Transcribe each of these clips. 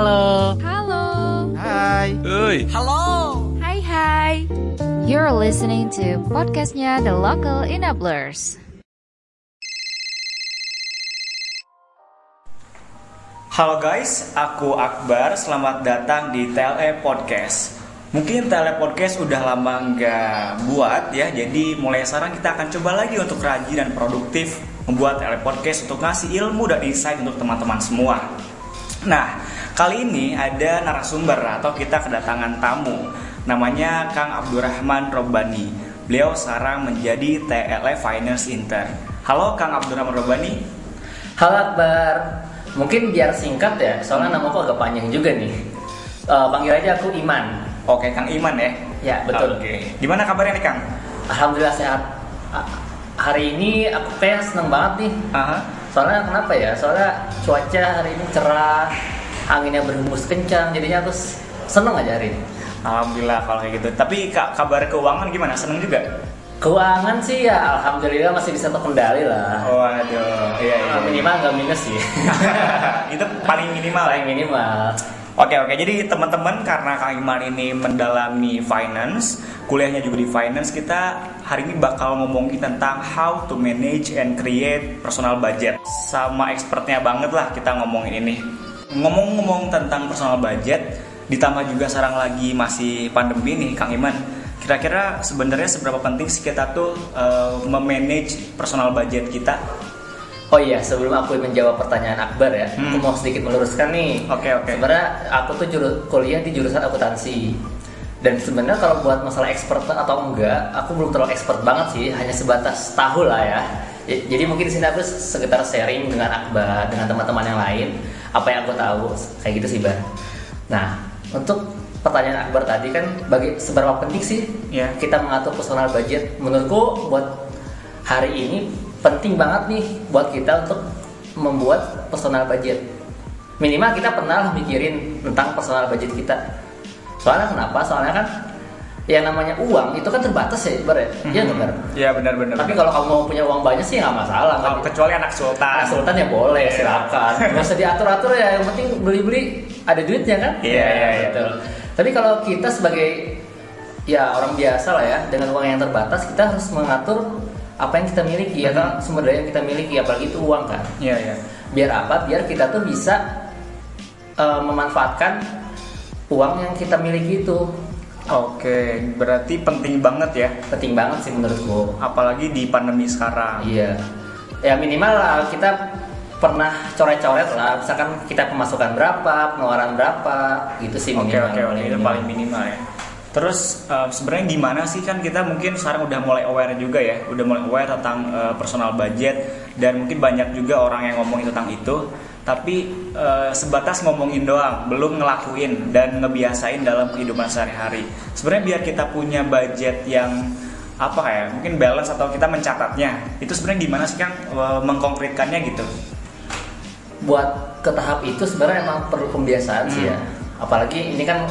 Halo. Halo. Hai. Hei. Hai hai. You're listening to podcastnya The Local Enablers. Halo guys, aku Akbar. Selamat datang di TLE Podcast. Mungkin TLE Podcast udah lama nggak buat ya, jadi mulai sekarang kita akan coba lagi untuk rajin dan produktif membuat TLE Podcast untuk ngasih ilmu dan insight untuk teman-teman semua. Nah, kali ini ada narasumber atau kita kedatangan tamu. Namanya Kang Abdurrahman Robani. Beliau sekarang menjadi TLE Finance Intern. Halo Kang Abdurrahman Robani. Halo Akbar, mungkin biar singkat ya, soalnya nama aku agak panjang juga nih. Eh, panggil aja aku Iman. Oke, Kang Iman ya. Ya betul. Oke. Gimana kabarnya nih, Kang? Alhamdulillah sehat. Hari ini aku kayak seneng banget nih. Aha. Soalnya kenapa ya? Soalnya cuaca hari ini cerah, anginnya berhembus kencang, jadinya aku seneng aja hari ini. Alhamdulillah kalau kayak gitu. Tapi Kak, kabar keuangan gimana? Seneng juga? Keuangan sih ya, alhamdulillah masih bisa terkendali lah. Waduh, iya iya. Eh, Minimal nggak minus sih. Itu paling minimal ya. Paling minimal. Oke oke, jadi teman-teman karena Kang Iman ini mendalami finance, kuliahnya juga di finance, kita hari ini bakal ngomongin tentang how to manage and create personal budget. Sama expertnya banget lah kita ngomongin ini. Ngomong-ngomong tentang personal budget, ditambah juga sekarang lagi masih pandemi nih Kang Iman. Kira-kira sebenarnya seberapa penting sih kita tuh eh, memanage personal budget kita? Oh iya, sebelum aku menjawab pertanyaan Akbar ya, Hmm. aku mau sedikit meluruskan nih. Oke, oke. Sebenarnya aku tuh juru- kuliah di jurusan akuntansi. Dan sebenarnya kalau buat masalah expert atau enggak, aku belum terlalu expert banget sih, hanya sebatas tahu lah ya. Ya, Jadi mungkin di sini aku sekitar sharing dengan Akbar, dengan teman-teman yang lain, apa yang aku tahu, kayak gitu sih, Bar. Nah, untuk pertanyaan Akbar tadi kan, bagi seberapa penting sih Ya. kita mengatur personal budget? Menurutku buat hari ini penting banget nih buat kita untuk membuat personal budget. Minimal kita pernah mikirin tentang personal budget kita. Soalnya kenapa? Soalnya kan yang namanya uang itu kan terbatas ya, Bar ya? Iya nggak, Bar? Iya benar-benar. Tapi kalau kamu mau punya uang banyak sih nggak masalah. Oh, Nggak- kecuali anak sultan. Nah, sultan ya boleh, silakan. Nggak usah diatur-atur ya, yang penting beli-beli ada duitnya kan? Iya, iya, iya. betul. Tapi kalau kita sebagai ya orang biasa lah ya, dengan uang yang terbatas, kita harus mengatur apa yang kita miliki ya kan sumber daya yang kita miliki apalagi itu uang kan. Iya iya. Biar apa? Biar kita tuh bisa eh, memanfaatkan uang yang kita miliki itu. Oke, berarti penting banget ya, Penting banget sih menurutku. apalagi di pandemi sekarang. Iya. Ya minimal lah kita pernah coret-coret lah. Misalkan kita pemasukan berapa, pengeluaran berapa, gitu sih Oke minimal. oke oke, itu paling minimal ya. Terus eh, sebenarnya gimana sih kan kita mungkin sekarang udah mulai aware juga ya, udah mulai aware tentang eh, personal budget dan mungkin banyak juga orang yang ngomongin tentang itu, tapi eh, sebatas ngomongin doang, belum ngelakuin dan ngebiasain dalam kehidupan sehari-hari. Sebenarnya biar kita punya budget yang apa ya, mungkin balance atau kita mencatatnya, itu sebenarnya gimana sih kan mengkonkretkannya gitu? Buat ke tahap itu sebenarnya emang perlu pembiasaan sih ya. Hmm. Apalagi ini kan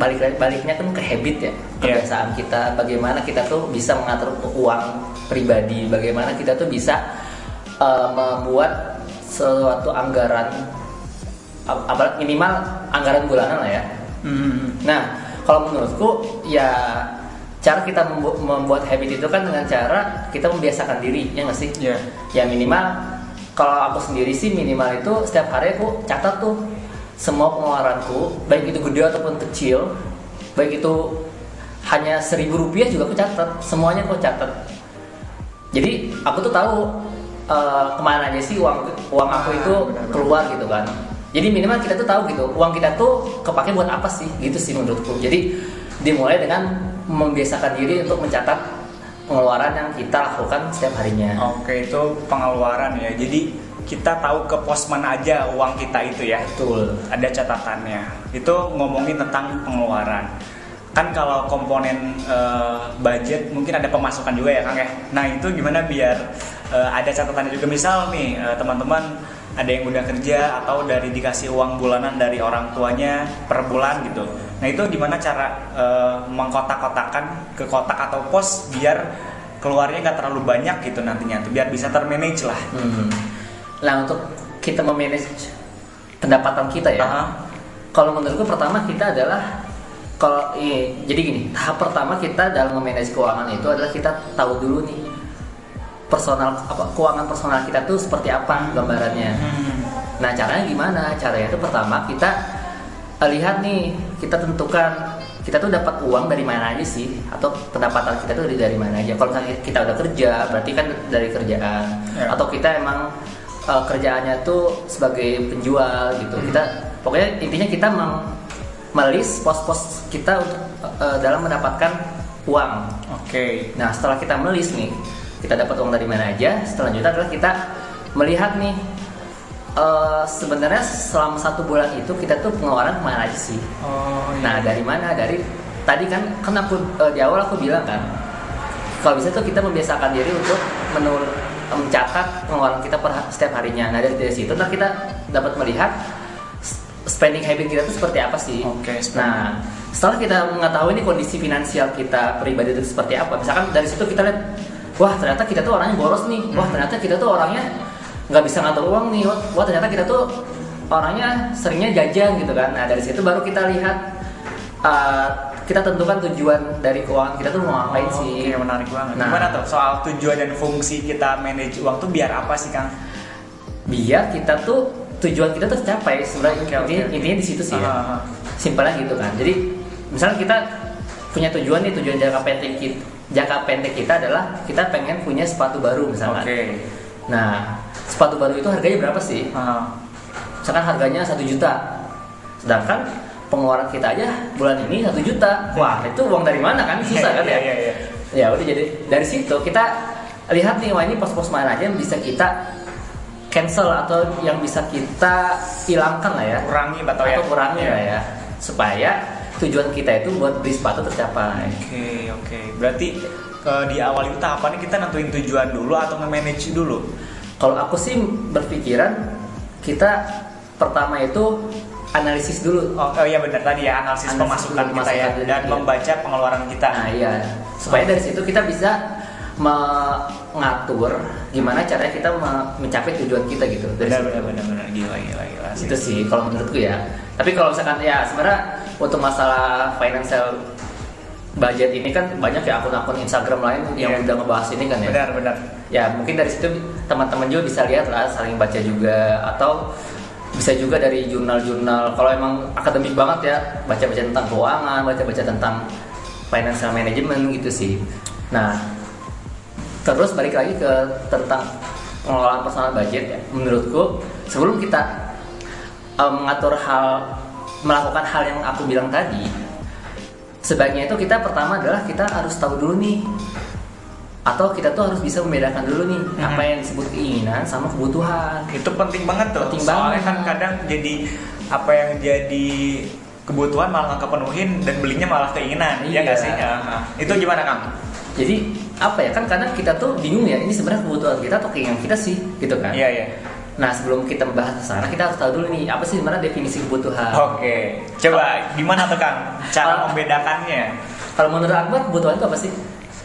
balik baliknya kan ke habit ya, Iya. kebiasaan kita. Bagaimana kita tuh bisa mengatur uang pribadi, bagaimana kita tuh bisa eh, membuat suatu anggaran ap- minimal anggaran bulanan lah ya. Hmm. Nah, kalau menurutku ya cara kita membu- membuat habit itu kan dengan cara kita membiasakan diri, ya nggak sih? Iya. Ya minimal kalau aku sendiri sih minimal itu setiap hari aku catat tuh semua pengeluaranku, baik itu gede ataupun kecil, baik itu hanya seribu rupiah juga aku catat, semuanya aku catat. Jadi aku tuh tahu eh, ke mana aja sih uang uang aku itu benar-benar. keluar gitu kan. Jadi minimal kita tuh tahu gitu uang kita tuh kepake buat apa sih gitu sih menurutku. Jadi dimulai dengan membiasakan diri untuk mencatat pengeluaran yang kita lakukan setiap harinya. Oke, itu pengeluaran ya. Jadi kita tahu ke pos mana aja uang kita itu ya. Betul. Ada catatannya. Itu ngomongin tentang pengeluaran. Kan kalau komponen eh, budget mungkin ada pemasukan juga ya Kang ya. Nah, itu gimana biar eh, ada catatannya juga misal nih eh, teman-teman ada yang udah kerja atau dari dikasih uang bulanan dari orang tuanya per bulan gitu. Nah, itu gimana cara eh, mengkotak-kotakan ke kotak atau pos biar keluarnya nggak terlalu banyak gitu nantinya tuh biar bisa termanage lah. Hmm. Nah untuk kita memanage pendapatan kita ya. Aha. Kalau menurutku pertama kita adalah kalau iya, jadi gini, tahap pertama kita dalam memanage keuangan itu adalah kita tahu dulu nih personal apa keuangan personal kita tuh seperti apa gambarannya. Hmm. Nah caranya gimana? Caranya itu pertama kita eh, lihat nih, kita tentukan kita tuh dapat uang dari mana aja sih atau pendapatan kita tuh dari mana aja. Kalau misalnya kita udah kerja, berarti kan dari kerjaan. Ya. Atau kita emang eh, kerjaannya tuh sebagai penjual gitu. Kita pokoknya intinya kita meng melis pos-pos kita untuk eh, dalam mendapatkan uang. Oke. Nah, setelah kita melis nih, kita dapat uang dari mana aja. Selanjutnya adalah kita melihat nih eh, sebenarnya selama satu bulan itu kita tuh pengeluaran ke mana aja sih. Oh, iya. Nah, dari mana? Dari tadi kan kan aku eh, di awal aku bilang kan, kalau bisa tuh kita membiasakan diri untuk menur mencatat pengeluaran kita per setiap harinya. Nah, dari, dari situ ntar kita dapat melihat spending habit kita tuh seperti apa sih. Oke, spending. Nah, setelah kita mengetahui nih kondisi finansial kita pribadi itu seperti apa, misalkan dari situ kita lihat, wah ternyata kita tuh orangnya boros nih, wah ternyata kita tuh orangnya nggak bisa ngatur uang nih, wah, wah ternyata kita tuh orangnya seringnya jajan gitu kan. Nah dari situ baru kita lihat, uh, kita tentukan tujuan dari keuangan kita tuh mau ngapain Oh, sih. Oke, menarik banget. Nah. Gimana tuh soal tujuan dan fungsi kita manage uang tuh biar apa sih, Kang? Biar kita tuh tujuan kita tuh tercapai. Sebenarnya oke, intinya, oke. intinya di situ sih ya. Ah, ah, ah. simpelnya gitu kan jadi misalnya kita punya tujuan nih tujuan jangka pendek kita jangka pendek kita adalah kita pengen punya sepatu baru misalkan. Oke. nah sepatu baru itu harganya berapa sih? Ah, misalkan harganya satu juta. Sedangkan pengeluaran kita aja bulan ini satu juta. Wah itu uang dari mana kan? Susah kan Iya, ya? iya, iya. ya udah jadi dari situ kita lihat nih wah ini pos-pos mana aja yang bisa kita cancel atau yang bisa kita hilangkan lah ya. Kurangi atau ya? kurangi Iya. lah ya. Supaya tujuan kita itu buat beli sepatu tercapai Oke, oke. Berarti eh, di awal itu tahapannya kita nentuin tujuan dulu atau nge-manage dulu? kalau aku sih berpikiran kita pertama itu analisis dulu Oh, oh iya benar tadi ya analisis Analisis pemasukan dulu, kita ya dan iya. membaca pengeluaran kita. nah iya supaya dari situ kita bisa mengatur gimana caranya kita me- mencapai tujuan kita gitu dari benar benar benar benar gila gila gila. itu sih kalau menurutku ya tapi kalau misalkan ya sebenarnya untuk masalah financial budget ini kan banyak ya akun-akun Instagram lain yang Iya. udah ngebahas ini kan ya? Benar benar. ya mungkin dari situ teman-teman juga bisa lihat lah saling baca juga. Atau bisa juga dari jurnal-jurnal. Kalau emang akademik banget ya baca-baca tentang keuangan baca-baca tentang financial management gitu sih. Nah terus balik lagi ke tentang pengelolaan personal budget ya. Menurutku sebelum kita eh, mengatur hal melakukan hal yang aku bilang tadi sebaiknya itu kita pertama adalah kita harus tahu dulu nih atau kita tuh harus bisa membedakan dulu nih Mhm. apa yang disebut keinginan sama kebutuhan Itu penting banget tuh. Penting Soalnya banget. kan kadang jadi apa yang jadi kebutuhan malah nggak kepenuhin dan belinya malah keinginan. Iya Iya. nggak sih? Ah, ah. Itu gimana Kang? jadi apa ya kan kadang kita tuh bingung ya ini sebenarnya kebutuhan kita atau keinginan kita sih gitu kan Iya iya. Nah sebelum kita membahas ke sana kita harus tahu dulu nih apa sih sebenarnya definisi kebutuhan Oke. Coba gimana tuh Kang? Cara membedakannya? kalau menurut Akbar kebutuhan itu apa sih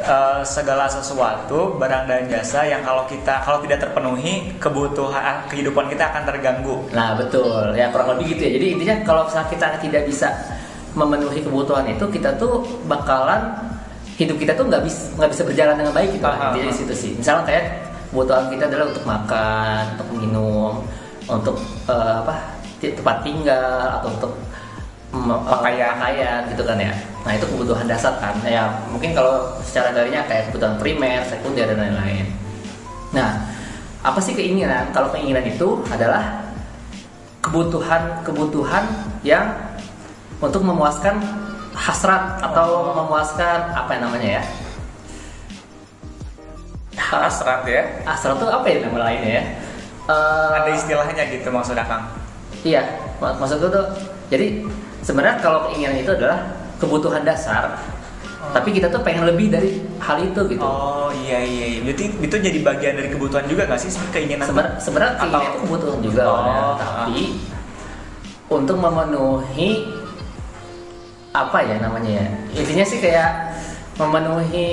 Eh, segala sesuatu barang dan jasa yang kalau kita kalau tidak terpenuhi kebutuhan kehidupan kita akan terganggu. Nah betul, ya kurang lebih gitu ya. Jadi intinya kalau misalnya kita tidak bisa memenuhi kebutuhan itu, kita tuh bakalan hidup kita tuh nggak bisa nggak bisa berjalan dengan baik gitu. Intinya di situ sih. Misalnya kayak kebutuhan kita adalah untuk makan, untuk minum, untuk eh, apa tempat tinggal atau untuk Pakaian. pakaian gitu kan ya. Nah itu kebutuhan dasar kan. Ya mungkin kalau secara darinya kayak kebutuhan primer, sekunder dan lain-lain. Nah, apa sih keinginan? Kalau keinginan itu adalah kebutuhan-kebutuhan yang untuk memuaskan hasrat atau memuaskan apa yang namanya ya? Hasrat ya. Hasrat itu apa ya nama lainnya ya? Eh, Ada istilahnya gitu maksudnya Kang. Iya, mak- maksudku tuh jadi sebenarnya kalau keinginan itu adalah kebutuhan dasar, tapi kita tuh pengen lebih dari hal itu gitu. Oh iya iya. iya. Berarti itu jadi bagian dari kebutuhan juga nggak sih keinginan? tuh? Sebenarnya keinginan Atau- itu kebutuhan juga Oh, awalnya. ah. tapi untuk memenuhi apa ya namanya ya intinya sih kayak memenuhi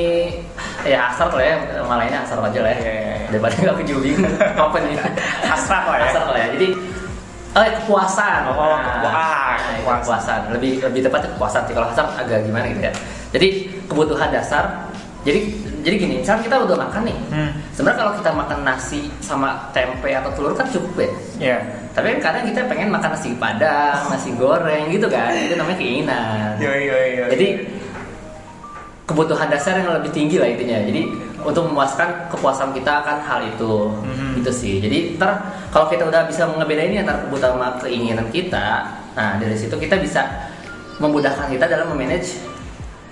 ya asal lah ya nama lainnya asal aja lah ya Iya, iya, iya. daripada nggak aku juga bingung apa nih Hasrat lah ya. asal lah ya jadi Oh, ya, kepuasan. Oh, kepua- ah, nah, kepuasan. kepuasan. Lebih lebih tepatnya kepuasan sih. Kalau hasrat agak gimana gitu ya. Jadi kebutuhan dasar. Jadi jadi gini, misalnya kita udah makan nih. Hmm. Sebenarnya kalau kita makan nasi sama tempe atau telur kan cukup ya. Ya. Tapi kan kadang kita pengen makan nasi padang, nasi goreng gitu kan. Itu namanya keinginan. Yo yo yo. Jadi kebutuhan dasar yang lebih tinggi lah intinya. Jadi untuk memuaskan kepuasan kita akan hal itu, Mhm. itu sih. Jadi ntar kalau kita udah bisa ngebedain ini antara kebutuhan sama keinginan kita, nah dari situ kita bisa memudahkan kita dalam memanage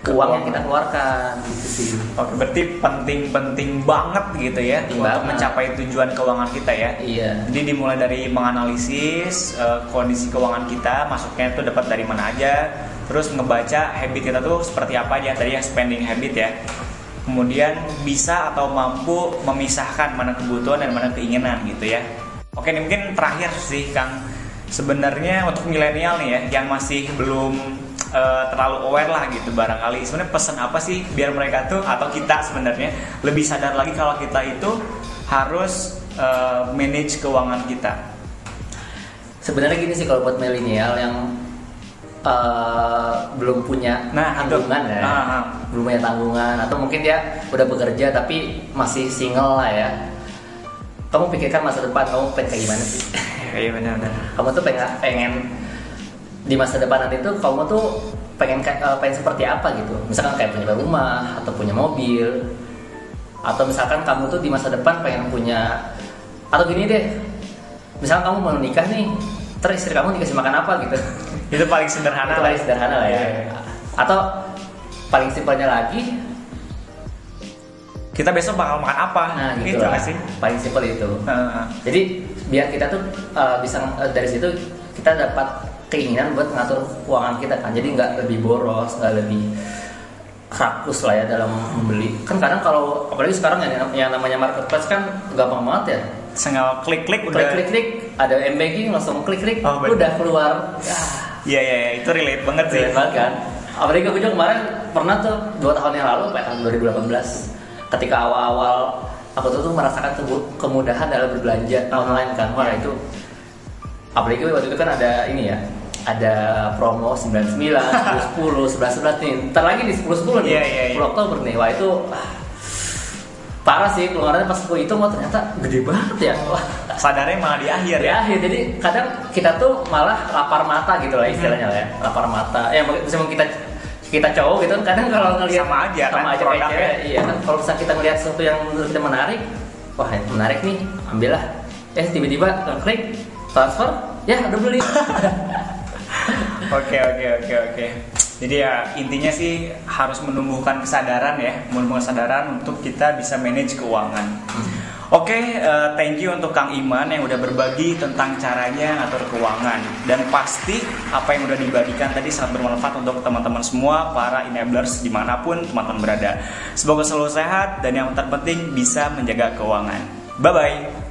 uang yang kita keluarkan, gitu sih. Oke, berarti penting-penting banget gitu ya Penting untuk banget. mencapai tujuan keuangan kita ya. Iya. Jadi dimulai dari menganalisis eh, kondisi keuangan kita, masuknya itu dapat dari mana aja, terus ngebaca habit kita tuh seperti apa aja tadi yang spending habit ya. Kemudian bisa atau mampu memisahkan mana kebutuhan dan mana keinginan gitu ya. Oke, ini mungkin terakhir sih Kang. Sebenarnya untuk milenial nih ya yang masih belum eh, terlalu aware lah gitu barangkali sebenarnya pesan apa sih biar mereka tuh atau kita sebenarnya lebih sadar lagi kalau kita itu harus eh, manage keuangan kita. Sebenarnya gini sih kalau buat milenial yang eh, belum punya Nah, itu. tanggungan ya, Ah, ah. belum punya tanggungan atau mungkin dia udah bekerja tapi masih single lah ya. Kamu pikirkan masa depan kamu pengen kayak gimana sih? Iya benar-benar. kamu tuh pengen pengen di masa depan nanti tuh kamu tuh pengen kayak- eh, pengen seperti apa gitu misalkan kayak punya rumah atau punya mobil atau misalkan kamu tuh di masa depan pengen punya atau gini deh misalkan kamu mau nikah nih terus istri kamu dikasih makan apa gitu Itu paling sederhana itu lah. paling sederhana lah ya Iya, iya. atau paling simpelnya lagi Kita besok bakal makan apa? nah gitu gitu lah sih. paling simpel itu. Jadi biar kita tuh uh, bisa uh, dari situ kita dapat keinginan buat ngatur keuangan kita kan. Jadi nggak lebih boros, nggak lebih rakus lah ya dalam membeli. Kan kadang kalau apalagi sekarang yang, yang namanya marketplace kan gampang banget ya. Sengal klik-klik udah. Klik klik klik ada MBG langsung klik klik Oh, bener. udah keluar. Ah, Iya iya iya, itu relate banget sih. keren banget kan. Apalagi aku juga kemarin pernah tuh dua tahun yang lalu, Pak, tahun 2018 ketika awal-awal aku tuh, tuh merasakan kemudahan dalam berbelanja online kan. Wah itu apalagi waktu itu kan ada ini ya ada promo 99, 10, 10, 11, 11 nih Ntar lagi di 10, 10 nih, Iya, iya, iya. 10 Oktober nih Wah itu ah, parah sih keluarannya pas aku hitung wah ternyata gede banget ya. Wah. Sadarnya malah di akhir di ya. akhir jadi kadang kita tuh malah lapar mata gitu lah istilahnya lah ya. Lapar mata. Ya meskipun kita kita cowok gitu kan kadang kalau ngelihat Sama aja kan sama aja kayak cewek iya kan. Kalau misalnya kita ngelihat sesuatu yang menurut kita menarik wah menarik nih ambillah eh tiba-tiba klik transfer ya udah beli Oke oke oke oke. Jadi ya intinya sih harus menumbuhkan kesadaran ya, menumbuhkan kesadaran untuk kita bisa manage keuangan. Oke, eh, thank you untuk Kang Iman yang udah berbagi tentang caranya ngatur keuangan dan pasti apa yang udah dibagikan tadi sangat bermanfaat untuk teman-teman semua para enablers di mana pun teman-teman berada. Semoga selalu sehat dan yang terpenting bisa menjaga keuangan. Bye bye.